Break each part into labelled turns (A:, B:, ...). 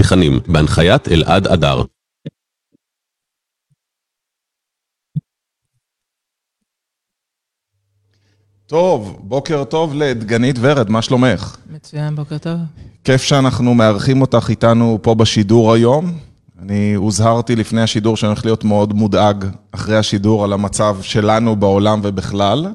A: מצליחנים, בהנחיית אלעד אדר.
B: טוב, בוקר טוב לדגנית ורד, מה שלומך?
C: מצוין, בוקר טוב.
B: כיף שאנחנו מארחים אותך איתנו פה בשידור היום. אני הוזהרתי לפני השידור שאני הולך להיות מאוד מודאג אחרי השידור על המצב שלנו בעולם ובכלל,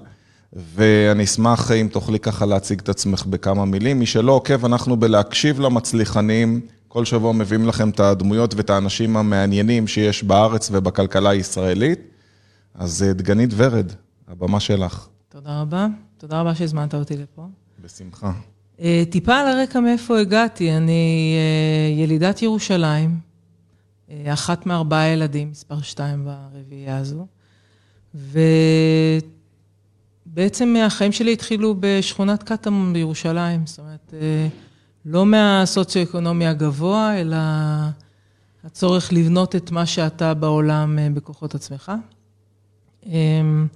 B: ואני אשמח אם תוכלי ככה להציג את עצמך בכמה מילים. מי שלא עוקב, אנחנו בלהקשיב למצליחנים, כל שבוע מביאים לכם את הדמויות ואת האנשים המעניינים שיש בארץ ובכלכלה הישראלית. אז דגנית ורד, הבמה שלך.
C: תודה רבה. תודה רבה שהזמנת אותי לפה.
B: בשמחה.
C: טיפה על הרקע מאיפה הגעתי. אני ילידת ירושלים, אחת מארבעה ילדים, מספר שתיים ברביעייה הזו. ובעצם החיים שלי התחילו בשכונת קטמון בירושלים. זאת אומרת, לא מהסוציו-אקונומי הגבוה, אלא הצורך לבנות את מה שאתה בעולם בכוחות עצמך.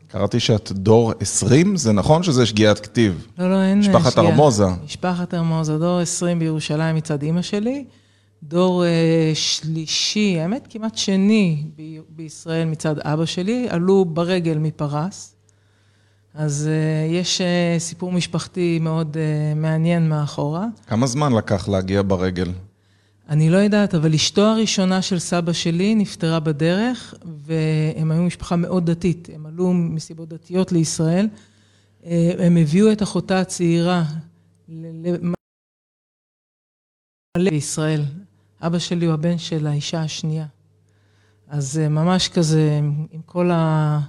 B: קראתי שאת דור 20, זה נכון שזה שגיאת כתיב?
C: לא, לא, אין שגיאה.
B: משפחת ארמוזה.
C: משפחת ארמוזה, דור 20 בירושלים מצד אימא שלי. דור שלישי, האמת כמעט שני בישראל מצד אבא שלי, עלו ברגל מפרס. אז יש סיפור משפחתי מאוד מעניין מאחורה.
B: כמה זמן לקח להגיע ברגל?
C: אני לא יודעת, אבל אשתו הראשונה של סבא שלי נפטרה בדרך, והם היו משפחה מאוד דתית. הם עלו מסיבות דתיות לישראל. הם הביאו את אחותה הצעירה לישראל. אבא שלי הוא הבן של האישה השנייה. אז ממש כזה, עם כל ה...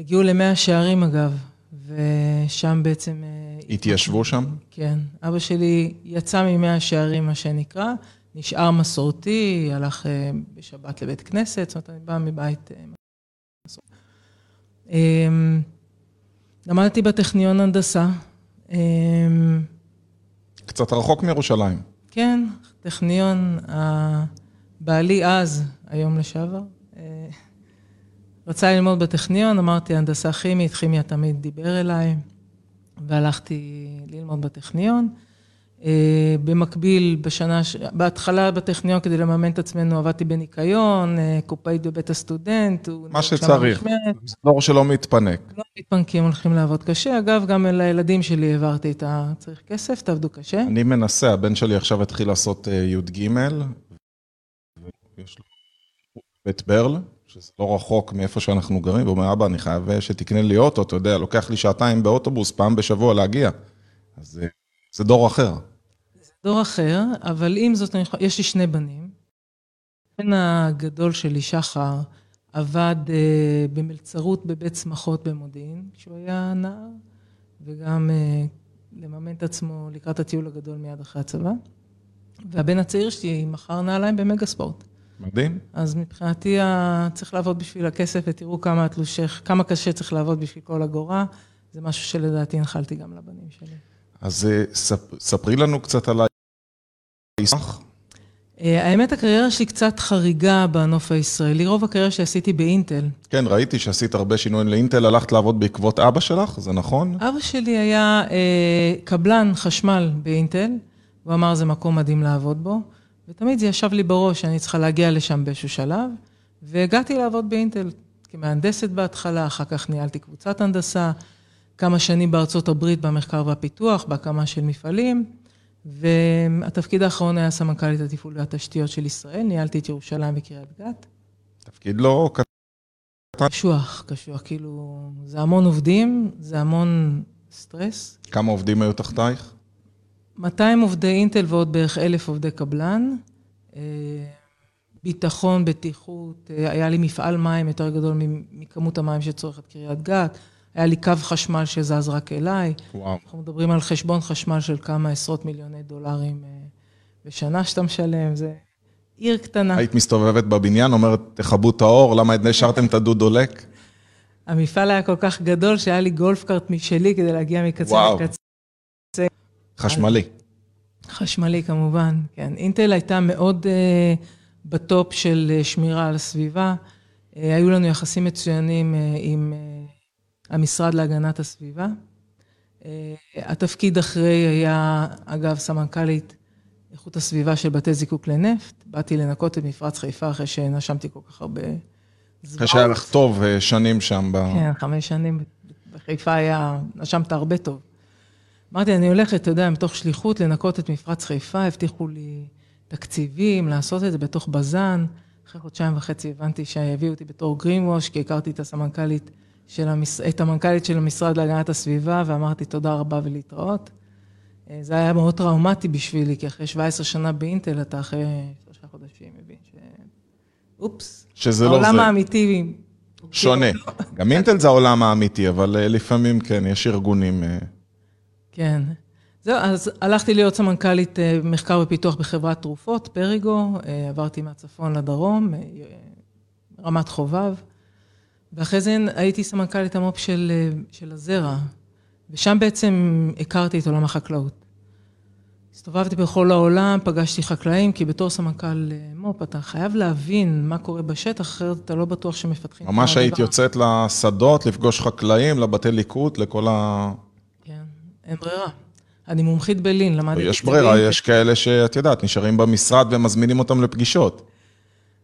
C: הגיעו למאה שערים אגב, ושם בעצם...
B: התיישבו שם?
C: כן. אבא שלי יצא ממאה שערים, מה שנקרא, נשאר מסורתי, הלך בשבת לבית כנסת, זאת אומרת, אני באה מבית מסורתי. למדתי בטכניון הנדסה.
B: קצת רחוק מירושלים.
C: כן, טכניון, בעלי אז, היום לשעבר, רצה ללמוד בטכניון, אמרתי הנדסה כימית, כימיה תמיד דיבר אליי, והלכתי ללמוד בטכניון. במקביל, בשנה, בהתחלה בטכניון, כדי לממן את עצמנו, עבדתי בניקיון, קופאית בבית הסטודנט.
B: מה שצריך, דור שלא מתפנק.
C: לא מתפנקים, הולכים לעבוד קשה. אגב, גם לילדים שלי העברתי את ה... צריך כסף, תעבדו קשה.
B: אני מנסה, הבן שלי עכשיו התחיל לעשות י"ג, ויש לו בית ברל. שזה לא רחוק מאיפה שאנחנו גרים, והוא אומר, אבא, אני חייב שתקנה לי אוטו, אתה יודע, לוקח לי שעתיים באוטובוס, פעם בשבוע להגיע. אז זה דור אחר.
C: זה דור אחר, אבל עם זאת, יש לי שני בנים. הבן הגדול שלי, שחר, עבד במלצרות בבית צמחות במודיעין, כשהוא היה נער, וגם לממן את עצמו לקראת הטיול הגדול מיד אחרי הצבא. והבן הצעיר שלי מכר נעליים במגה ספורט.
B: מדהים.
C: אז מבחינתי צריך לעבוד בשביל הכסף, ותראו כמה התלושך, כמה קשה צריך לעבוד בשביל כל אגורה. זה משהו שלדעתי הנחלתי גם לבנים שלי.
B: אז ספרי לנו קצת על הישמח.
C: האמת, הקריירה שלי קצת חריגה בנוף הישראלי. רוב הקריירה שעשיתי באינטל.
B: כן, ראיתי שעשית הרבה שינויים לאינטל, הלכת לעבוד בעקבות אבא שלך, זה נכון?
C: אבא שלי היה קבלן חשמל באינטל, הוא אמר, זה מקום מדהים לעבוד בו. ותמיד זה ישב לי בראש שאני צריכה להגיע לשם באיזשהו שלב, והגעתי לעבוד באינטל כמהנדסת בהתחלה, אחר כך ניהלתי קבוצת הנדסה, כמה שנים בארצות הברית במחקר והפיתוח, בהקמה של מפעלים, והתפקיד האחרון היה סמנכ"לית התפעול והתשתיות של ישראל, ניהלתי את ירושלים וקריית גת.
B: תפקיד לא קטן.
C: קשוח, קשוח, כאילו, זה המון עובדים, זה המון סטרס.
B: כמה עובדים היו תחתייך?
C: 200 עובדי אינטל ועוד בערך 1,000 עובדי קבלן. ביטחון, בטיחות, היה לי מפעל מים יותר גדול מכמות המים שצורכת קריית גת, היה לי קו חשמל שזז רק אליי.
B: וואו.
C: אנחנו מדברים על חשבון חשמל של כמה עשרות מיליוני דולרים בשנה שאתה משלם, זה עיר קטנה.
B: היית מסתובבת בבניין, אומרת, תכבו את האור, למה השארתם את הדוד דולק?
C: המפעל היה כל כך גדול שהיה לי גולף קארט משלי כדי להגיע מקצה לקצה.
B: חשמלי.
C: חשמלי כמובן, כן. אינטל הייתה מאוד בטופ של שמירה על הסביבה. היו לנו יחסים מצוינים עם המשרד להגנת הסביבה. התפקיד אחרי היה, אגב, סמנכ"לית איכות הסביבה של בתי זיקוק לנפט. באתי לנקות את מפרץ חיפה אחרי שנשמתי כל כך הרבה
B: אחרי שהיה לך טוב אה, שנים שם ב...
C: כן, חמש שנים בחיפה היה, נשמת הרבה טוב. אמרתי, אני הולכת, אתה יודע, מתוך שליחות לנקות את מפרץ חיפה, הבטיחו לי תקציבים, לעשות את זה בתוך בז"ן. אחרי חודשיים וחצי הבנתי שהביאו אותי בתור גרין ווש, כי הכרתי את הסמנכ"לית של המש... את המנכ"לית של המשרד להגנת הסביבה, ואמרתי תודה רבה ולהתראות. אה, זה היה מאוד טראומטי בשבילי, כי אחרי 17 שנה באינטל, אתה אחרי שלושה חודשים מבין ש... אופס.
B: שזה לא
C: העולם
B: זה.
C: האמיתי...
B: שונה. גם אינטל זה העולם האמיתי, אבל אה, לפעמים כן, יש ארגונים...
C: כן. זהו, אז הלכתי להיות סמנכ"לית אה, מחקר ופיתוח בחברת תרופות, פריגו, אה, עברתי מהצפון לדרום, אה, רמת חובב, ואחרי זה הייתי סמנכ"לית המו"פ של, של הזרע, ושם בעצם הכרתי את עולם החקלאות. הסתובבתי בכל העולם, פגשתי חקלאים, כי בתור סמנכ"ל מו"פ אתה חייב להבין מה קורה בשטח, אחרת אתה לא בטוח שמפתחים.
B: ממש היית. יוצאת לשדות, לפגוש חקלאים, לבתי ליקוט, לכל ה...
C: אין ברירה. אני מומחית בלין, למדתי...
B: יש ברירה. יש כאלה שאת יודעת, נשארים במשרד ומזמינים אותם לפגישות.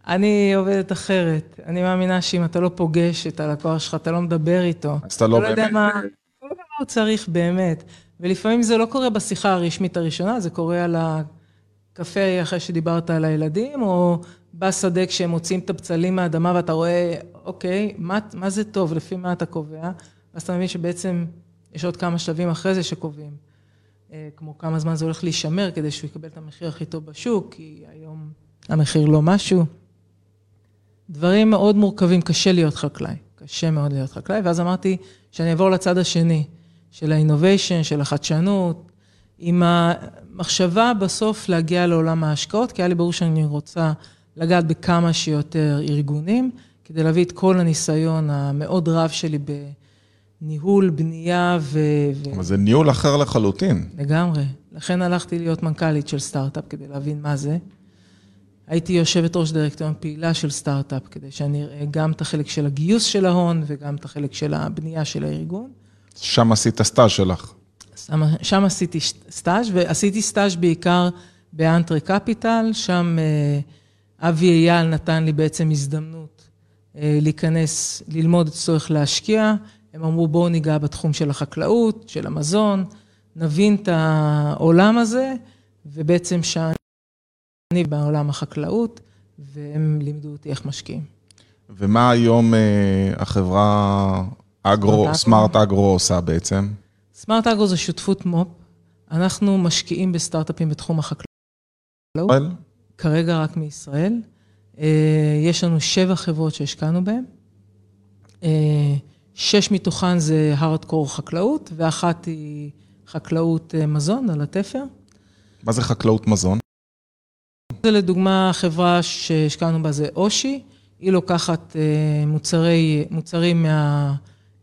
C: אני עובדת אחרת. אני מאמינה שאם אתה לא פוגש את הלקוח שלך, אתה לא מדבר איתו.
B: אז אתה לא באמת-
C: אתה לא יודע מה הוא צריך באמת. ולפעמים זה לא קורה בשיחה הרשמית הראשונה, זה קורה על הקפה אחרי שדיברת על הילדים, או בשדה כשהם מוציאים את הבצלים מהאדמה ואתה רואה, אוקיי, מה, מה זה טוב, לפי מה אתה קובע? אז אתה מבין שבעצם יש עוד כמה שלבים אחרי זה שקובעים. אה, כמו כמה זמן זה הולך להישמר כדי שהוא יקבל את המחיר הכי טוב בשוק, כי היום המחיר לא משהו. דברים מאוד מורכבים, קשה להיות חקלאי, קשה מאוד להיות חקלאי, ואז אמרתי שאני אעבור לצד השני, של ה-innovation, של החדשנות, עם המחשבה בסוף להגיע לעולם ההשקעות, כי היה לי ברור שאני רוצה לגעת בכמה שיותר ארגונים, כדי להביא את כל הניסיון המאוד רב שלי בניהול, בנייה ו...
B: אבל זה ניהול אחר לחלוטין.
C: לגמרי. לכן הלכתי להיות מנכ"לית של סטארט-אפ כדי להבין מה זה. הייתי יושבת ראש דירקטוריון פעילה של סטארט-אפ, כדי שאני אראה גם את החלק של הגיוס של ההון וגם את החלק של הבנייה של הארגון.
B: שם עשית סטאז' שלך.
C: שם, שם עשיתי סטאז', ועשיתי סטאז' בעיקר ב Entrée Capital, שם אה, אבי אייל נתן לי בעצם הזדמנות אה, להיכנס, ללמוד את הצורך להשקיע. הם אמרו, בואו ניגע בתחום של החקלאות, של המזון, נבין את העולם הזה, ובעצם שאני בעולם החקלאות, והם לימדו אותי איך משקיעים.
B: ומה היום אה, החברה אגרו,
C: סמארט
B: אגרו עושה בעצם?
C: סמארט אגרו זה שותפות מו"פ. אנחנו משקיעים בסטארט-אפים בתחום החקלאות.
B: אבל?
C: כרגע רק מישראל. אה, יש לנו שבע חברות שהשקענו בהן. שש מתוכן זה הארדקור חקלאות, ואחת היא חקלאות אה, מזון על התפר.
B: מה זה חקלאות מזון?
C: זה לדוגמה חברה שהשקענו בה זה אושי, היא לוקחת אה, מוצרי, מוצרים מה,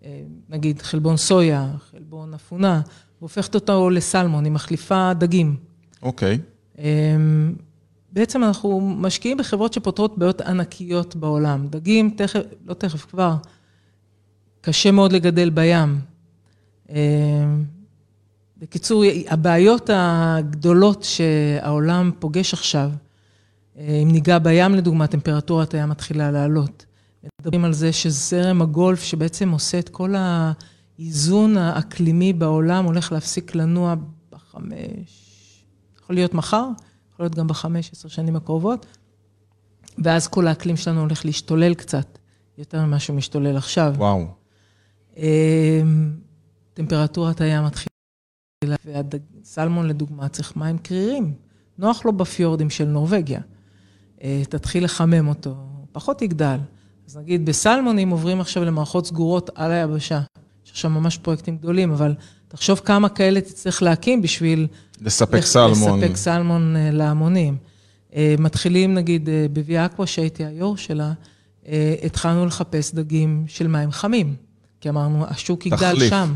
C: אה, נגיד חלבון סויה, חלבון אפונה, והופכת אותו לסלמון, היא מחליפה דגים.
B: אוקיי.
C: אמ, בעצם אנחנו משקיעים בחברות שפותרות בעיות ענקיות בעולם. דגים, תכף, לא תכף, כבר, קשה מאוד לגדל בים. אמ, בקיצור, הבעיות הגדולות שהעולם פוגש עכשיו, אה, אם ניגע בים לדוגמה, טמפרטורת הים מתחילה לעלות. מדברים על זה שזרם הגולף, שבעצם עושה את כל האיזון האקלימי בעולם, הולך להפסיק לנוע בחמש, יכול להיות מחר, יכול להיות גם בחמש, עשר שנים הקרובות, ואז כל האקלים שלנו הולך להשתולל קצת, יותר ממה שהוא משתולל עכשיו.
B: וואו.
C: אמ, טמפרטורת הים מתחילה, והסלמון לדוגמה צריך מים קרירים. נוח לו בפיורדים של נורבגיה. אה, תתחיל לחמם אותו, פחות יגדל. אז נגיד בסלמונים עוברים עכשיו למערכות סגורות על היבשה. יש עכשיו ממש פרויקטים גדולים, אבל תחשוב כמה כאלה תצטרך להקים בשביל...
B: לספק
C: לח-
B: סלמון.
C: לספק סלמון אה, להמונים. אה, מתחילים, נגיד, אה, בוויה אקווה, שהייתי היו"ר שלה, התחלנו לחפש דגים של מים חמים, כי אמרנו, השוק יגדל
B: תחליף.
C: שם.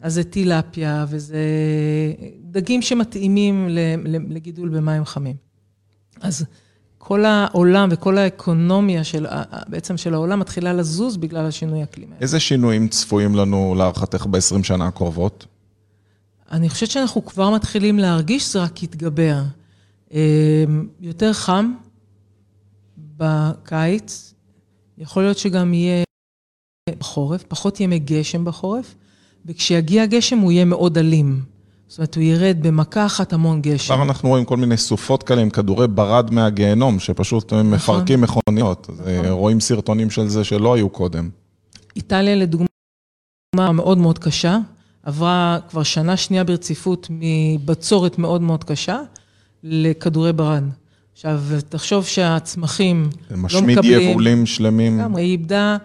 C: אז זה טילפיה, וזה דגים שמתאימים לגידול במים חמים. אז כל העולם וכל האקונומיה של, בעצם של העולם מתחילה לזוז בגלל השינוי האקלימי.
B: איזה שינויים צפויים לנו להערכתך ב-20 שנה הקרובות?
C: אני חושבת שאנחנו כבר מתחילים להרגיש שזה רק יתגבר. אה, יותר חם בקיץ, יכול להיות שגם יהיה בחורף, פחות ימי גשם בחורף, וכשיגיע הגשם הוא יהיה מאוד אלים. זאת אומרת, הוא ירד במכה אחת המון גשם.
B: כבר אנחנו רואים כל מיני סופות כאלה עם כדורי ברד מהגיהנום, שפשוט נכון. מפרקים מכוניות. נכון. רואים סרטונים של זה שלא היו קודם.
C: איטליה, לדוגמה, מאוד מאוד קשה. עברה כבר שנה שנייה ברציפות מבצורת מאוד מאוד קשה לכדורי ברד. עכשיו, תחשוב שהצמחים לא מקבלים...
B: משמיד יבולים שלמים.
C: לגמרי, היא איבדה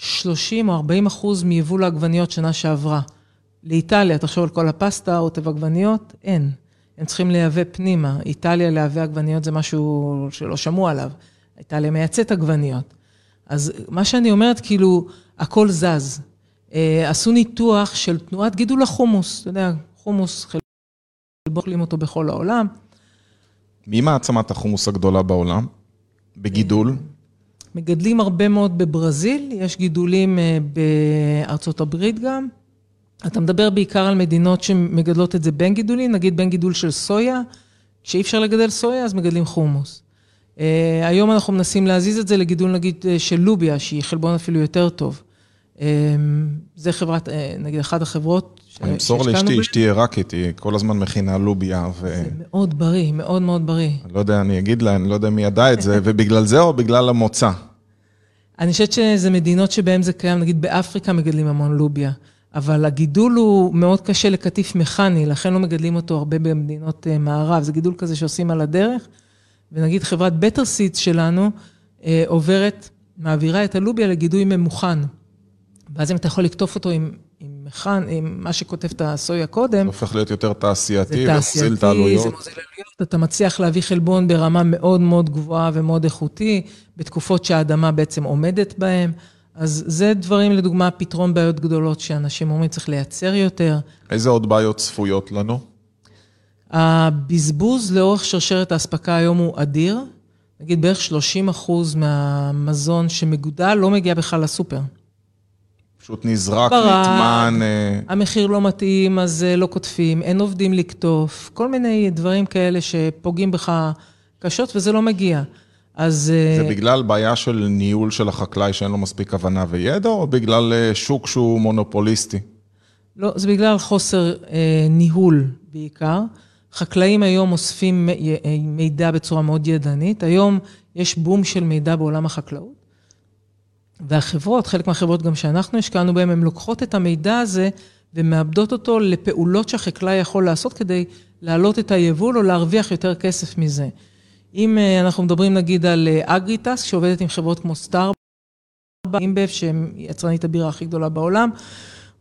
C: 30 או 40 אחוז מיבול העגבניות שנה שעברה. לאיטליה, תחשוב על כל הפסטה, רוטב עגבניות, אין. הם צריכים לייבא פנימה. איטליה לייבא עגבניות זה משהו שלא שמעו עליו. איטליה מייצאת עגבניות. אז מה שאני אומרת, כאילו, הכל זז. אה, עשו ניתוח של תנועת גידול החומוס. אתה יודע, חומוס, חלק אוכלים אותו בכל העולם.
B: מי מעצמת החומוס הגדולה בעולם? בגידול?
C: מגדלים הרבה מאוד בברזיל, יש גידולים אה, בארצות הברית גם. אתה מדבר בעיקר על מדינות שמגדלות את זה בין גידולים, נגיד בין גידול של סויה, כשאי אפשר לגדל סויה אז מגדלים חומוס. Uh, היום אנחנו מנסים להזיז את זה לגידול נגיד של לוביה, שהיא חלבון אפילו יותר טוב. Uh, זה חברת, uh, נגיד אחת החברות
B: אני אמסור לאשתי, אשתי עיראקית, היא כל הזמן מכינה לוביה. ו...
C: זה מאוד בריא, מאוד מאוד בריא.
B: אני לא יודע, אני אגיד לה, אני לא יודע מי ידע את זה, ובגלל זה או בגלל המוצא?
C: אני חושבת שזה מדינות שבהן זה קיים, נגיד באפריקה מגדלים המון לוביה. אבל הגידול הוא מאוד קשה לקטיף מכני, לכן לא מגדלים אותו הרבה במדינות אה, מערב. זה גידול כזה שעושים על הדרך, ונגיד חברת בטר סידס שלנו אה, עוברת, מעבירה את הלוביה לגידוי ממוכן. ואז אם אתה יכול לקטוף אותו עם מה שכותב את הסויה קודם. זה
B: הופך להיות יותר תעשייתי, ומוזיל את העלויות. זה מוזיל
C: עלויות, אתה מצליח להביא חלבון ברמה מאוד מאוד גבוהה ומאוד איכותי, בתקופות שהאדמה בעצם עומדת בהן. אז זה דברים, לדוגמה, פתרון בעיות גדולות שאנשים אומרים, צריך לייצר יותר.
B: איזה עוד בעיות צפויות לנו?
C: הבזבוז לאורך שרשרת האספקה היום הוא אדיר. נגיד בערך 30 אחוז מהמזון שמגודל לא מגיע בכלל לסופר.
B: פשוט נזרק, נטמן. אה,
C: המחיר לא מתאים, אז אה, לא קוטפים, אין עובדים לקטוף, כל מיני דברים כאלה שפוגעים בך קשות וזה לא מגיע. אז...
B: זה אה, בגלל בעיה של ניהול של החקלאי שאין לו מספיק הבנה וידע, או בגלל שוק שהוא מונופוליסטי?
C: לא, זה בגלל חוסר אה, ניהול בעיקר. חקלאים היום אוספים מידע בצורה מאוד ידנית. היום יש בום של מידע בעולם החקלאות. והחברות, חלק מהחברות גם שאנחנו השקענו בהן, הן לוקחות את המידע הזה ומאבדות אותו לפעולות שהחקלאי יכול לעשות כדי להעלות את היבול או להרוויח יותר כסף מזה. אם אה, אנחנו מדברים נגיד על אה, אגריטס, שעובדת עם חברות כמו סטארבק, InBev, שהם יצרנית הבירה הכי גדולה בעולם,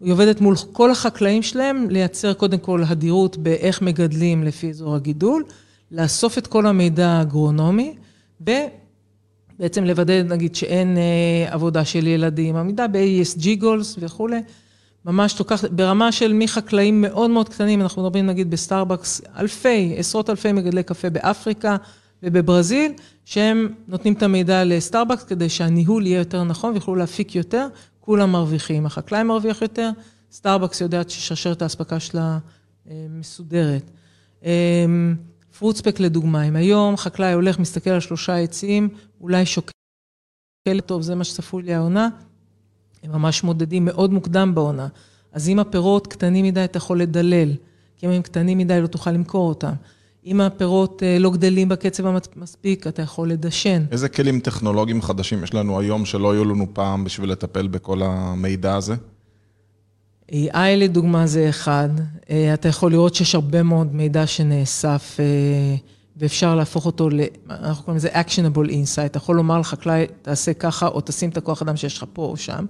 C: היא עובדת מול כל החקלאים שלהם, לייצר קודם כל הדירות באיך מגדלים לפי אזור הגידול, לאסוף את כל המידע האגרונומי, ובעצם לוודא, נגיד, שאין אה, עבודה של ילדים, עמידה ב- ESG goals וכולי. ממש לוקחת, ברמה של מחקלאים מאוד מאוד קטנים, אנחנו מדברים נגיד בסטארבקס, אלפי, עשרות אלפי מגדלי קפה באפריקה, ובברזיל, שהם נותנים את המידע לסטארבקס כדי שהניהול יהיה יותר נכון ויוכלו להפיק יותר, כולם מרוויחים. החקלאי מרוויח יותר, סטארבקס יודעת ששרשרת האספקה שלה אה, מסודרת. FruitSpec לדוגמה, אם היום חקלאי הולך, מסתכל על שלושה עצים, אולי שוקל, טוב, זה מה שצפוי לי העונה, הם ממש מודדים מאוד מוקדם בעונה. אז אם הפירות קטנים מדי, אתה יכול לדלל, כי אם הם קטנים מדי, לא תוכל למכור אותם. אם הפירות אה, לא גדלים בקצב המספיק, אתה יכול לדשן.
B: איזה כלים טכנולוגיים חדשים יש לנו היום שלא היו לנו פעם בשביל לטפל בכל המידע הזה?
C: AI לדוגמה זה אחד. אה, אתה יכול לראות שיש הרבה מאוד מידע שנאסף אה, ואפשר להפוך אותו ל... אנחנו קוראים לזה actionable insight. אתה יכול לומר לחקלאי, תעשה ככה, או תשים את הכוח אדם שיש לך פה או שם.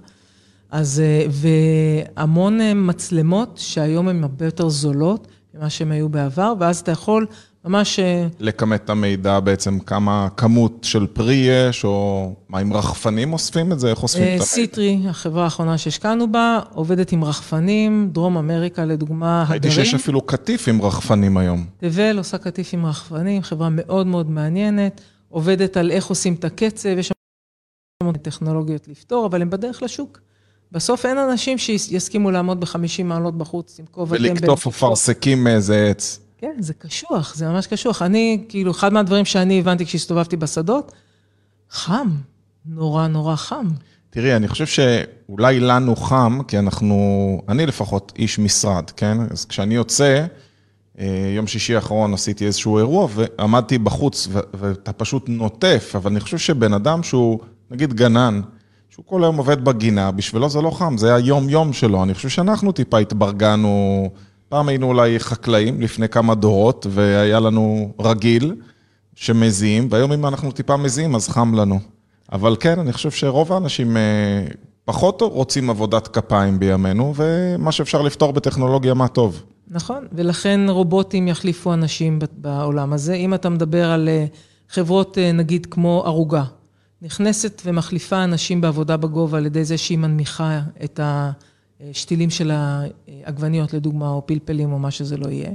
C: אז, והמון מצלמות שהיום הן הרבה יותר זולות. ממה שהם היו בעבר, ואז אתה יכול ממש... אה,
B: לכמת את המידע בעצם, כמה כמות של פרי יש, או מה, עם רחפנים אוספים את זה? איך אוספים את המידע?
C: סיטרי, החברה האחרונה שהשקענו בה, עובדת עם רחפנים, דרום אמריקה לדוגמה,
B: הדרים. ראיתי שיש אפילו קטיף עם רחפנים היום.
C: תבל עושה קטיף עם רחפנים, חברה מאוד מאוד מעניינת, עובדת על איך עושים את הקצב, יש שם המון טכנולוגיות לפתור, אבל הם בדרך לשוק. בסוף אין אנשים שיסכימו לעמוד ב-50 מעלות בחוץ עם כובע.
B: ולקטוף אפרסקים מאיזה עץ.
C: כן, זה קשוח, זה ממש קשוח. אני, כאילו, אחד מהדברים שאני הבנתי כשהסתובבתי בשדות, חם, נורא נורא חם.
B: תראי, אני חושב שאולי לנו חם, כי אנחנו, אני לפחות איש משרד, כן? אז כשאני יוצא, אה, יום שישי האחרון עשיתי איזשהו אירוע ועמדתי בחוץ ואתה פשוט נוטף, אבל אני חושב שבן אדם שהוא, נגיד גנן, שהוא כל היום עובד בגינה, בשבילו זה לא חם, זה היום-יום שלו. אני חושב שאנחנו טיפה התברגנו, פעם היינו אולי חקלאים לפני כמה דורות, והיה לנו רגיל שמזיעים, והיום אם אנחנו טיפה מזיעים, אז חם לנו. אבל כן, אני חושב שרוב האנשים אה, פחות רוצים עבודת כפיים בימינו, ומה שאפשר לפתור בטכנולוגיה, מה טוב.
C: נכון, ולכן רובוטים יחליפו אנשים בעולם הזה. אם אתה מדבר על אה, חברות, אה, נגיד, כמו ערוגה, נכנסת ומחליפה אנשים בעבודה בגובה על ידי זה שהיא מנמיכה את השתילים של העגבניות, לדוגמה, או פלפלים, או מה שזה לא יהיה.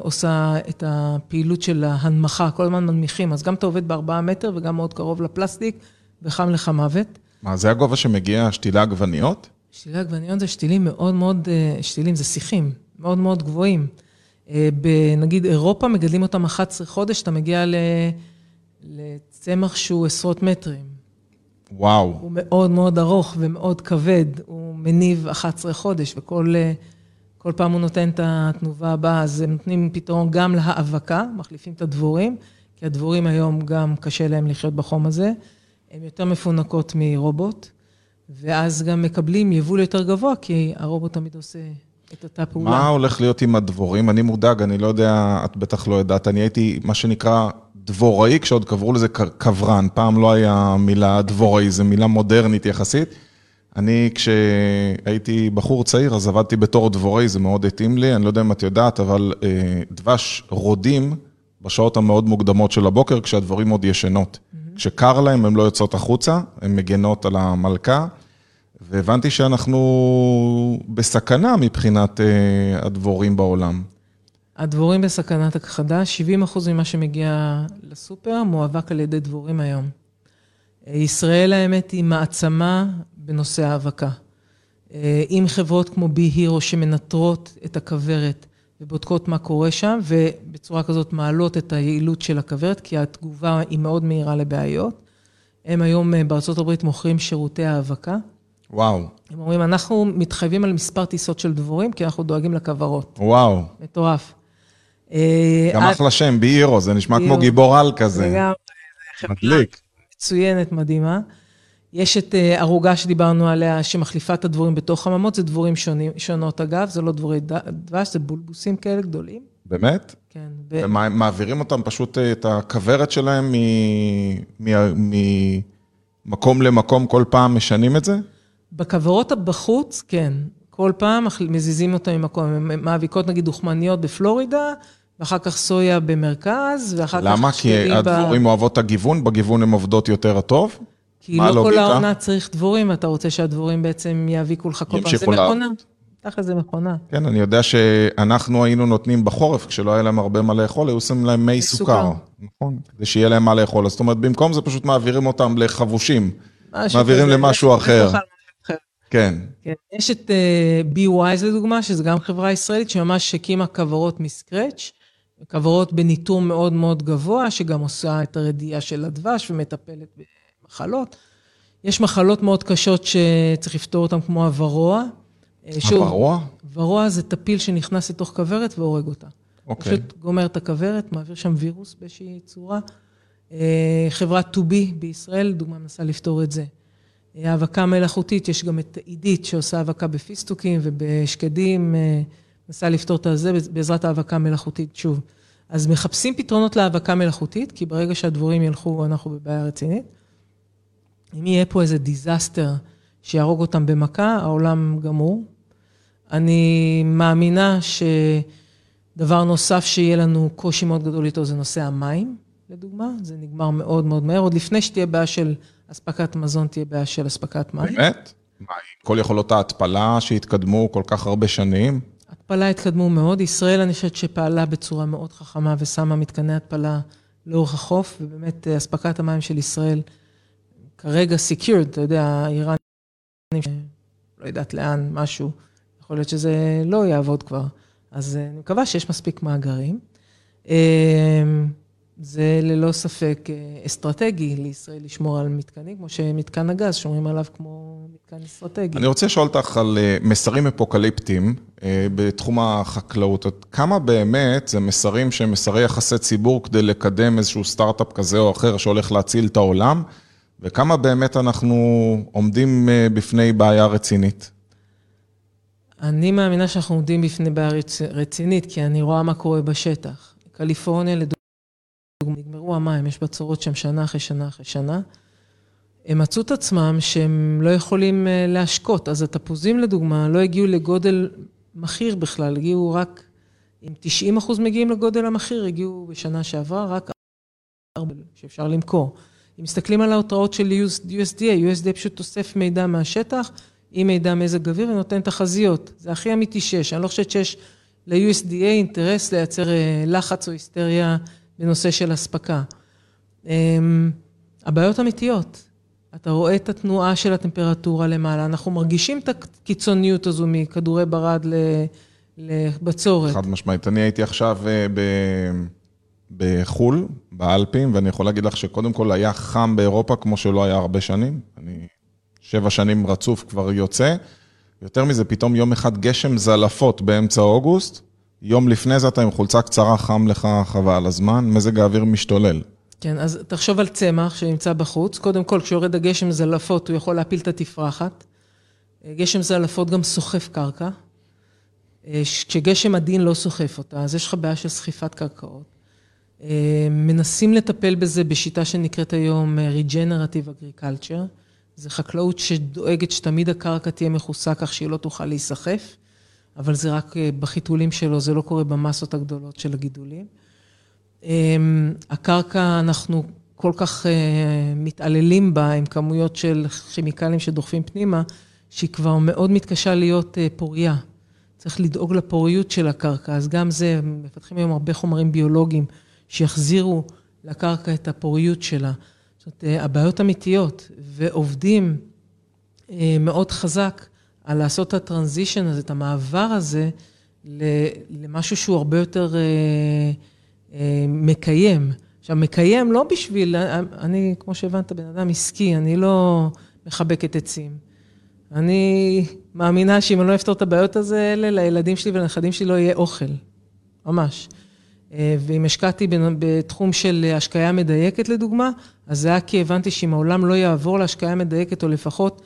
C: עושה את הפעילות של ההנמכה, כל הזמן מנמיכים, אז גם אתה עובד בארבעה מטר וגם מאוד קרוב לפלסטיק, וחם לך מוות.
B: מה, זה הגובה שמגיע שתילי עגבניות?
C: שתילי עגבניות זה שתילים מאוד מאוד, שתילים זה שיחים, מאוד מאוד גבוהים. בנגיד אירופה מגדלים אותם 11 חודש, אתה מגיע לצמח שהוא עשרות מטרים.
B: וואו.
C: הוא מאוד מאוד ארוך ומאוד כבד, הוא מניב 11 חודש, וכל כל פעם הוא נותן את התנובה הבאה, אז הם נותנים פתרון גם להאבקה, מחליפים את הדבורים, כי הדבורים היום גם קשה להם לחיות בחום הזה, הן יותר מפונקות מרובוט, ואז גם מקבלים יבול יותר גבוה, כי הרובוט תמיד עושה את אותה פעולה.
B: מה הולך להיות עם הדבורים? אני מודאג, אני לא יודע, את בטח לא יודעת, אני הייתי מה שנקרא דבוראי, כשעוד קברו לזה קברן, פעם לא היה מילה דבוראי, זו מילה מודרנית יחסית. אני, כשהייתי בחור צעיר, אז עבדתי בתור דבוראי, זה מאוד התאים לי, אני לא יודע אם את יודעת, אבל דבש רודים בשעות המאוד מוקדמות של הבוקר, כשהדבורים עוד ישנות. Mm-hmm. כשקר להם, הן לא יוצאות החוצה, הן מגנות על המלכה, והבנתי שאנחנו בסכנה מבחינת הדבורים בעולם.
C: הדבורים בסכנת הכחדה, 70 אחוז ממה שמגיע לסופר מואבק על ידי דבורים היום. ישראל, האמת, היא מעצמה בנושא האבקה. עם חברות כמו בי הירו שמנטרות את הכוורת ובודקות מה קורה שם, ובצורה כזאת מעלות את היעילות של הכוורת, כי התגובה היא מאוד מהירה לבעיות. הם היום בארצות הברית מוכרים שירותי האבקה.
B: וואו.
C: הם אומרים, אנחנו מתחייבים על מספר טיסות של דבורים, כי אנחנו דואגים לכוורות.
B: וואו.
C: מטורף.
B: גם אחלה שם, בי הירו, זה נשמע כמו גיבור על כזה.
C: לגמרי, זה מדליק. מצוינת, מדהימה. יש את ערוגה שדיברנו עליה, שמחליפה את הדבורים בתוך חממות, זה דבורים שונים, שונות אגב, זה לא דבורי דבש, זה בולבוסים כאלה גדולים.
B: באמת?
C: כן.
B: ומעבירים אותם פשוט את הכוורת שלהם ממקום למקום, כל פעם משנים את זה?
C: בכוורות בחוץ, כן. כל פעם מזיזים אותם ממקום, הן מאביקות נגיד דוכמניות בפלורידה, ואחר כך סויה במרכז, ואחר כך...
B: למה? כי הדבורים אוהבות את הגיוון, בגיוון הן עובדות יותר טוב?
C: כי לא כל העונה צריך דבורים, ואתה רוצה שהדבורים בעצם יאביקו לך כל פעם. זה מכונה, תכל'ס זה מכונה.
B: כן, אני יודע שאנחנו היינו נותנים בחורף, כשלא היה להם הרבה מה לאכול, היו עושים להם מי סוכר. נכון. כדי שיהיה להם מה לאכול. זאת אומרת, במקום זה פשוט מעבירים אותם לחבושים. מעבירים למשהו אחר. כן.
C: יש את BeWise לדוגמה, שזו גם חברה ישראלית, שממש הקימה כוורות מסקרץ', כוורות בניטור מאוד מאוד גבוה, שגם עושה את הרדיעה של הדבש ומטפלת במחלות. יש מחלות מאוד קשות שצריך לפתור אותן, כמו הוורוע.
B: הוורוע?
C: וורוע זה טפיל שנכנס לתוך כוורת והורג אותה.
B: אוקיי.
C: פשוט גומר את הכוורת, מעביר שם וירוס באיזושהי צורה. חברת 2B בישראל, לדוגמה, מנסה לפתור את זה. האבקה מלאכותית, יש גם את עידית שעושה האבקה בפיסטוקים ובשקדים, מנסה לפתור את זה בעזרת האבקה מלאכותית, שוב. אז מחפשים פתרונות להאבקה מלאכותית, כי ברגע שהדבורים ילכו, אנחנו בבעיה רצינית. אם יהיה פה איזה דיזסטר שיהרוג אותם במכה, העולם גמור. אני מאמינה שדבר נוסף שיהיה לנו קושי מאוד גדול איתו זה נושא המים, לדוגמה. זה נגמר מאוד מאוד מהר, עוד לפני שתהיה בעיה של אספקת מזון, תהיה בעיה של אספקת מים.
B: באמת? כל יכולות ההתפלה שהתקדמו כל כך הרבה שנים?
C: התפלה התקדמו מאוד. ישראל, אני חושבת שפעלה בצורה מאוד חכמה ושמה מתקני התפלה לאורך החוף, ובאמת אספקת המים של ישראל כרגע secured, אתה יודע, האיראנים, לא יודעת לאן, משהו, יכול להיות שזה לא יעבוד כבר, אז אני מקווה שיש מספיק מאגרים. זה ללא ספק אסטרטגי לישראל לשמור על מתקנים, כמו שמתקן הגז, שומרים עליו כמו מתקן אסטרטגי.
B: אני רוצה לשאול אותך על מסרים אפוקליפטיים בתחום החקלאות. כמה באמת זה מסרים שהם מסרי יחסי ציבור כדי לקדם איזשהו סטארט-אפ כזה או אחר שהולך להציל את העולם, וכמה באמת אנחנו עומדים בפני בעיה רצינית?
C: אני מאמינה שאנחנו עומדים בפני בעיה רצינית, כי אני רואה מה קורה בשטח. קליפורניה, לדוגמה, נגמרו המים, יש בצורות שם שנה אחרי שנה אחרי שנה. הם מצאו את עצמם שהם לא יכולים להשקות, אז התפוזים לדוגמה לא הגיעו לגודל מכיר בכלל, הגיעו רק, אם 90 אחוז מגיעים לגודל המכיר, הגיעו בשנה שעברה רק ארבע שאפשר למכור. אם מסתכלים על ההותראות של USDA, USDA פשוט אוסף מידע מהשטח, עם מידע מזג אוויר ונותן תחזיות. זה הכי אמיתי שיש, אני לא חושבת שיש ל-USDA אינטרס לייצר לחץ או היסטריה בנושא של אספקה. הבעיות אמיתיות, אתה רואה את התנועה של הטמפרטורה למעלה, אנחנו מרגישים את הקיצוניות הזו מכדורי ברד לבצורת.
B: חד משמעית, אני הייתי עכשיו בחו"ל, באלפים, ואני יכול להגיד לך שקודם כל היה חם באירופה כמו שלא היה הרבה שנים. אני שבע שנים רצוף כבר יוצא. יותר מזה, פתאום יום אחד גשם זלעפות באמצע אוגוסט, יום לפני זה אתה עם חולצה קצרה, חם לך חבל הזמן, מזג האוויר משתולל.
C: כן, אז תחשוב על צמח שנמצא בחוץ. קודם כל, כשיורד הגשם זלעפות, הוא יכול להפיל את התפרחת. גשם זלעפות גם סוחף קרקע. כשגשם עדין לא סוחף אותה, אז יש לך בעיה של סחיפת קרקעות. מנסים לטפל בזה בשיטה שנקראת היום Regenerative Agriculture. זה חקלאות שדואגת שתמיד הקרקע תהיה מכוסה כך שהיא לא תוכל להיסחף, אבל זה רק בחיתולים שלו, זה לא קורה במסות הגדולות של הגידולים. הקרקע, אנחנו כל כך מתעללים בה עם כמויות של כימיקלים שדוחפים פנימה, שהיא כבר מאוד מתקשה להיות פוריה. צריך לדאוג לפוריות של הקרקע, אז גם זה, מפתחים היום הרבה חומרים ביולוגיים שיחזירו לקרקע את הפוריות שלה. זאת אומרת, הבעיות אמיתיות, ועובדים מאוד חזק על לעשות את הטרנזישן הזה, את המעבר הזה, למשהו שהוא הרבה יותר מקיים. עכשיו, מקיים לא בשביל, אני, כמו שהבנת, בן אדם עסקי, אני לא מחבקת עצים. אני מאמינה שאם אני לא אפתור את הבעיות האלה, לילדים שלי ולנכדים שלי לא יהיה אוכל. ממש. ואם השקעתי בתחום של השקיה מדייקת, לדוגמה, אז זה היה כי הבנתי שאם העולם לא יעבור להשקיה מדייקת, או לפחות,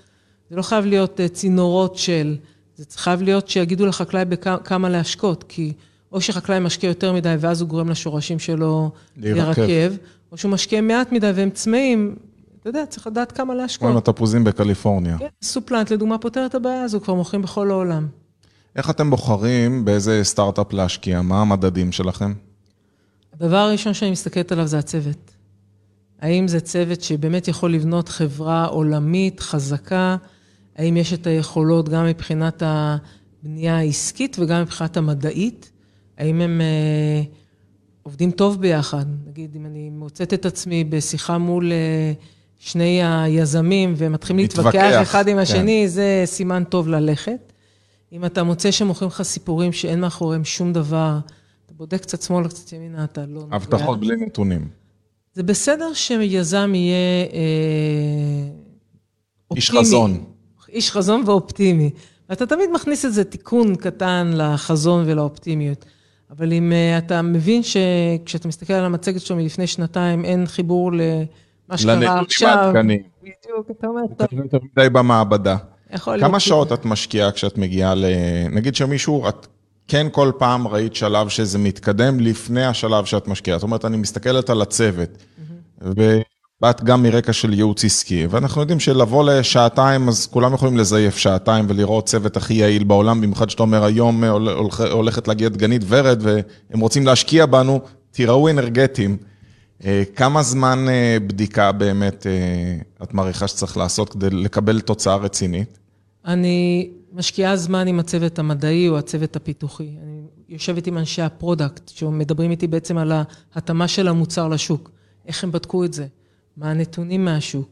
C: זה לא חייב להיות צינורות של, זה חייב להיות שיגידו לחקלאי בכמה להשקות, כי או שחקלאי משקיע יותר מדי, ואז הוא גורם לשורשים שלו להירקב, או שהוא משקיע מעט מדי והם צמאים, אתה יודע, צריך לדעת כמה להשקות.
B: כמו התפוזים בקליפורניה.
C: כן, סופלנט, לדוגמה, פותר את הבעיה הזו, כבר מוכרים בכל העולם.
B: איך אתם בוחרים באיזה סטארט-אפ להשקיע? מה המדדים שלכם?
C: הדבר הראשון שאני מסתכלת עליו זה הצוות. האם זה צוות שבאמת יכול לבנות חברה עולמית, חזקה? האם יש את היכולות גם מבחינת הבנייה העסקית וגם מבחינת המדעית? האם הם עובדים טוב ביחד? נגיד, אם אני מוצאת את עצמי בשיחה מול שני היזמים והם מתחילים להתווכח אחד עם השני, כן. זה סימן טוב ללכת. אם אתה מוצא שמוכרים לך סיפורים שאין מאחוריהם שום דבר, אתה בודק קצת שמאלה, קצת ימינה, אתה לא...
B: הבטחות בלי נתונים.
C: זה בסדר שיזם יהיה אופטימי.
B: איש חזון.
C: איש חזון ואופטימי. ואתה תמיד מכניס איזה תיקון קטן לחזון ולאופטימיות. אבל אם אתה מבין שכשאתה מסתכל על המצגת שלו מלפני שנתיים, אין חיבור למה שקרה עכשיו.
B: לנתונים
C: בדיוק, אתה אומר,
B: טוב. יותר מדי במעבדה.
C: יכול להיות.
B: כמה שעות את משקיעה כשאת מגיעה ל... נגיד שמישהו, את כן כל פעם ראית שלב שזה מתקדם לפני השלב שאת משקיעה. זאת אומרת, אני מסתכלת על הצוות, ובאת גם מרקע של ייעוץ עסקי, ואנחנו יודעים שלבוא לשעתיים, אז כולם יכולים לזייף שעתיים ולראות צוות הכי יעיל בעולם, במיוחד שאתה אומר, היום הולכת להגיע דגנית ורד, והם רוצים להשקיע בנו, תיראו אנרגטיים. כמה זמן בדיקה באמת את מעריכה שצריך לעשות כדי לקבל תוצאה רצינית?
C: אני משקיעה זמן עם הצוות המדעי או הצוות הפיתוחי. אני יושבת עם אנשי ה product, שמדברים איתי בעצם על ההתאמה של המוצר לשוק. איך הם בדקו את זה? מה הנתונים מהשוק?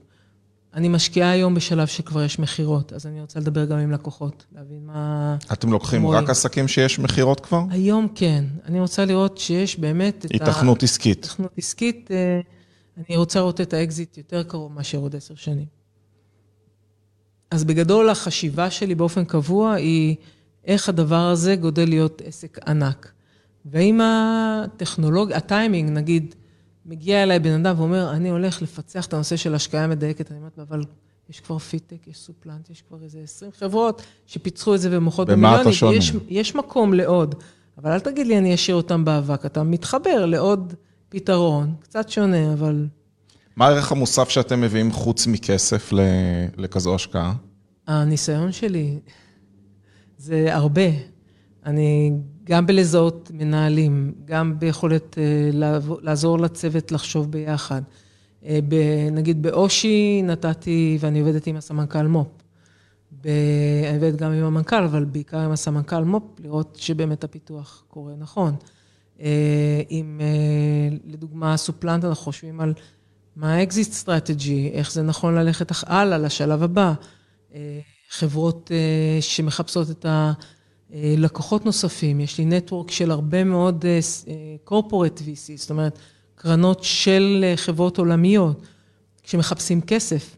C: אני משקיעה היום בשלב שכבר יש מכירות, אז אני רוצה לדבר גם עם לקוחות, להבין מה...
B: אתם לוקחים
C: רואים.
B: רק עסקים שיש מכירות כבר?
C: היום כן. אני רוצה לראות שיש באמת את ה...
B: היתכנות עסקית.
C: היתכנות עסקית, אה, אני רוצה לראות את האקזיט יותר קרוב מאשר עוד עשר שנים. אז בגדול, החשיבה שלי באופן קבוע היא איך הדבר הזה גדל להיות עסק ענק. ואם הטכנולוגיה, הטיימינג, נגיד, מגיע אליי בן אדם ואומר, אני הולך לפצח את הנושא של השקיה מדייקת, אני אומרת לו, אבל יש כבר Phytech, יש SupPlant, יש כבר איזה 20 חברות שפיצחו את זה ומוכרות
B: במה אתה
C: במיליונים.
B: שונה?
C: יש, יש מקום לעוד, אבל אל תגיד לי, אני אשאיר אותם באבק. אתה מתחבר לעוד פתרון, קצת שונה, אבל
B: מה הערך המוסף שאתם מביאים חוץ מכסף לכזו השקעה?
C: הניסיון שלי זה הרבה. אני גם בלזהות מנהלים, גם ביכולת אה, לעזור לצוות לחשוב ביחד. אה, נגיד באושי נתתי, ואני עובדת עם הסמנכ"ל מו"פ. אני עובדת גם עם המנכ"ל, אבל בעיקר עם הסמנכ"ל מו"פ, לראות שבאמת הפיתוח קורה נכון. אם אה, לדוגמה SupPlant, אנחנו חושבים על מה ה exit strategy, איך זה נכון ללכת הלאה לשלב הבא. חברות שמחפשות את הלקוחות נוספים, יש לי network של הרבה מאוד corporate VC, זאת אומרת, קרנות של אה, חברות עולמיות, כשמחפשים כסף.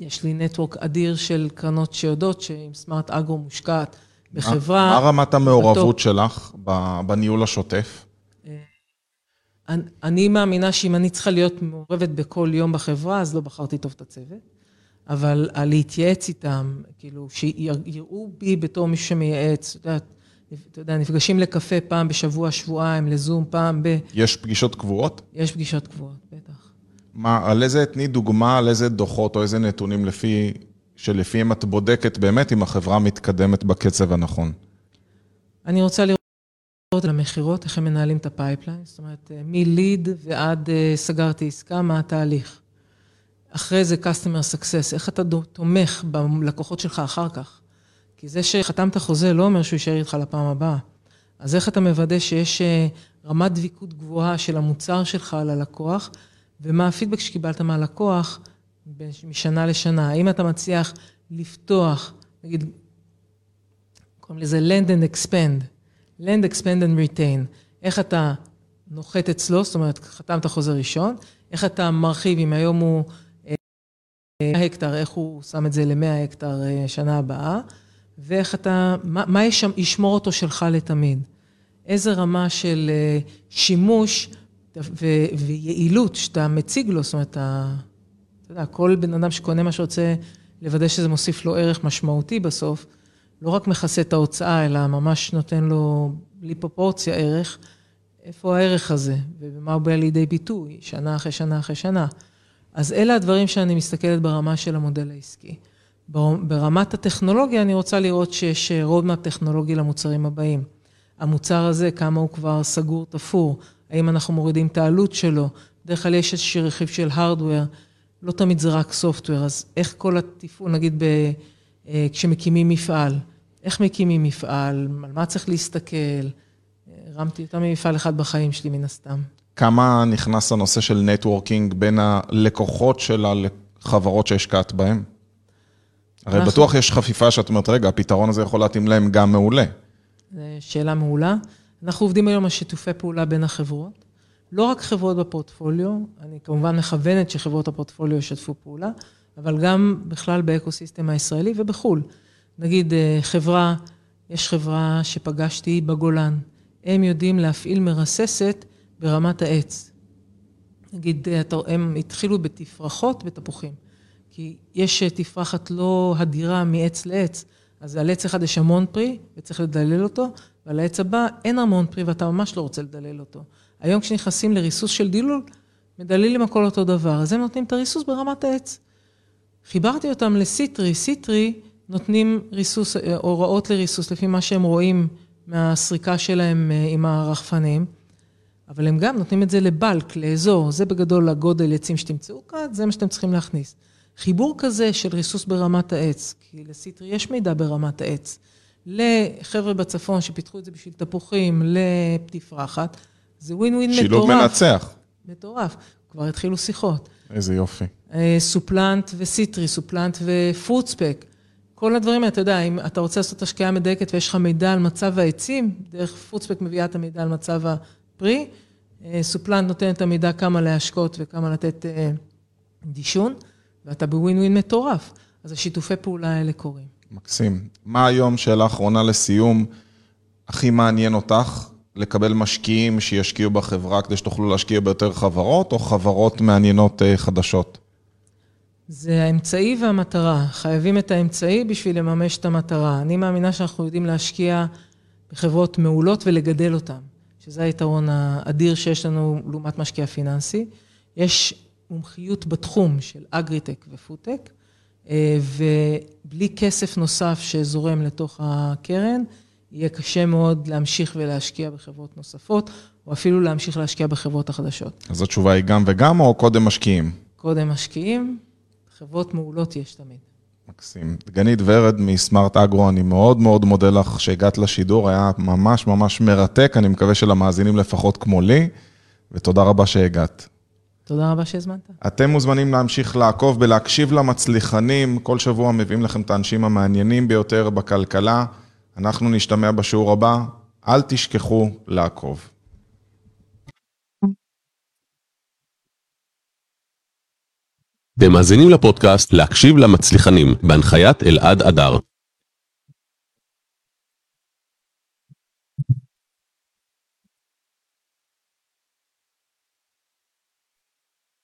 C: יש לי network אדיר של קרנות שיודעות שאם SmartAgro מושקעת בחברה...
B: מה רמת המעורבות. שלך בניהול השוטף?
C: אני- אני מאמינה שאם אני צריכה להיות מעורבת בכל יום בחברה, אז לא בחרתי טוב את הצוות. אבל להתייעץ איתם, כאילו, שיראו בי בתור מישהו שמייעץ, את יודעת, אתה יודע, נפגשים לקפה פעם בשבוע, שבועיים, לזום פעם ב...
B: יש פגישות קבועות?
C: יש פגישות קבועות, בטח.
B: מה, על איזה, תני דוגמה על איזה דוחות או איזה נתונים לפי, שלפיהם את בודקת באמת אם החברה מתקדמת בקצב הנכון.
C: אני רוצה לראות על המכירות, איך הם מנהלים את ה pipeline, זאת אומרת, מ lead ועד אה, סגרתי עסקה, מה התהליך. אחרי זה customer success, איך אתה תומך בלקוחות שלך אחר כך. כי זה שחתמת חוזה לא אומר שהוא יישאר איתך לפעם הבאה. אז איך אתה מוודא שיש אה, רמת דביקות גבוהה של המוצר שלך על הלקוח, ומה הפידבק שקיבלת מהלקוח משנה לשנה. האם אתה מצליח לפתוח, נגיד, קוראים לזה Land and Expand, Land Expand and Retain. איך אתה נוחת אצלו, זאת אומרת, חתמת חוזה ראשון, איך אתה מרחיב, אם היום הוא אה, 100 הקטר, איך הוא שם את זה ל-100 הקטר אה, שנה הבאה, ואיך אתה, מה, מה ישמור אותו שלך לתמיד. איזה רמה של אה, שימוש ו- ויעילות שאתה מציג לו, זאת אומרת, אתה יודע, כל בן אדם שקונה מה שרוצה לוודא שזה מוסיף לו ערך משמעותי בסוף, לא רק מכסה את ההוצאה, אלא ממש נותן לו, בלי פרופורציה, ערך. איפה הערך הזה, ובמה הוא בא לידי ביטוי, שנה אחרי שנה אחרי שנה. אז אלה הדברים שאני מסתכלת ברמה של המודל העסקי. בר- ברמת הטכנולוגיה, אני רוצה לראות שיש רודמאפ טכנולוגי למוצרים הבאים. המוצר הזה, כמה הוא כבר סגור, תפור, האם אנחנו מורידים את העלות שלו, בדרך כלל יש איזשהו רכיב של הארדוור, לא תמיד זה רק סופטוור, אז איך כל התפעול, נגיד ב, אה, כשמקימים מפעל, איך מקימים מפעל, על מה צריך להסתכל, הרמתי יותר ממפעל אחד בחיים שלי, מן הסתם.
B: כמה נכנס הנושא של נטוורקינג בין הלקוחות של החברות שהשקעת בהן? הרי
C: אנחנו-
B: בטוח יש חפיפה שאת אומרת, רגע, הפתרון הזה יכול להתאים להם גם מעולה.
C: זו שאלה מעולה. אנחנו עובדים היום על שיתופי פעולה בין החברות. לא רק חברות בפורטפוליו, אני כמובן מכוונת שחברות הפורטפוליו ישתפו פעולה, אבל גם בכלל באקוסיסטם הישראלי ובחו"ל. נגיד אה, חברה, יש חברה שפגשתי בגולן, הם יודעים להפעיל מרססת ברמת העץ. נגיד, הם התחילו בתפרחות בתפוחים, כי יש אה, תפרחת לא הדירה מעץ לעץ, אז על עץ אחד יש המון פרי וצריך לדלל אותו, ועל העץ הבא אין המון פרי ואתה ממש לא רוצה לדלל אותו. היום כשנכנסים לריסוס של דילול, מדללים הכל אותו דבר, אז הם נותנים את הריסוס ברמת העץ. חיברתי אותם לסיטרי, סיטרי נותנים ריסוס, אה, הוראות לריסוס לפי מה שהם רואים מהסריקה שלהם אה, עם הרחפנים, אבל הם גם נותנים את זה לבלק, לאזור, זה בגדול הגודל עצים שתמצאו כאן, זה מה שאתם צריכים להכניס. חיבור כזה של ריסוס ברמת העץ, כי לסיטרי יש מידע ברמת העץ, לחבר'ה בצפון שפיתחו את זה בשביל תפוחים, לתפרחת, זה ווין ווין מטורף.
B: שילוב מנצח.
C: מטורף. כבר התחילו שיחות.
B: איזה יופי.
C: אה, סופלנט וסיטרי, סופלנט ופרוטספק. כל הדברים האלה, אתה יודע, אם אתה רוצה לעשות השקעה מדייקת ויש לך מידע על מצב העצים, דרך פרוטספק מביאה את המידע על מצב הפרי, אה, סופלנט נותן את המידע כמה להשקות וכמה לתת אה, דישון, ואתה בווין ווין מטורף. אז השיתופי פעולה האלה קורים.
B: מקסים. מה היום, שאלה אחרונה לסיום, הכי מעניין אותך לקבל משקיעים שישקיעו בחברה כדי שתוכלו להשקיע ביותר חברות, או חברות מעניינות אה, חדשות?
C: זה האמצעי והמטרה. חייבים את האמצעי בשביל לממש את המטרה. אני מאמינה שאנחנו יודעים להשקיע בחברות מעולות ולגדל אותן, שזה היתרון האדיר שיש לנו לעומת משקיע פיננסי. יש מומחיות בתחום של אגריטק ופודטק, אה, ובלי כסף נוסף שזורם לתוך הקרן, יהיה קשה מאוד להמשיך ולהשקיע בחברות נוספות, או אפילו להמשיך להשקיע בחברות החדשות.
B: אז התשובה היא גם וגם, או קודם משקיעים?
C: קודם משקיעים, חברות מעולות יש תמיד.
B: מקסים. דגנית ורד מסמארט אגרו, אני מאוד מאוד מודה לך שהגעת לשידור, היה ממש ממש מרתק, אני מקווה שלמאזינים לפחות כמו לי, ותודה רבה שהגעת.
C: תודה רבה שהזמנת.
B: אתם מוזמנים להמשיך לעקוב ולהקשיב למצליחנים, כל שבוע מביאים לכם את האנשים המעניינים ביותר בכלכלה. אנחנו נשתמע בשיעור הבא, אל תשכחו לעקוב.
A: אתם מאזינים לפודקאסט להקשיב למצליחנים, בהנחיית אלעד אדר.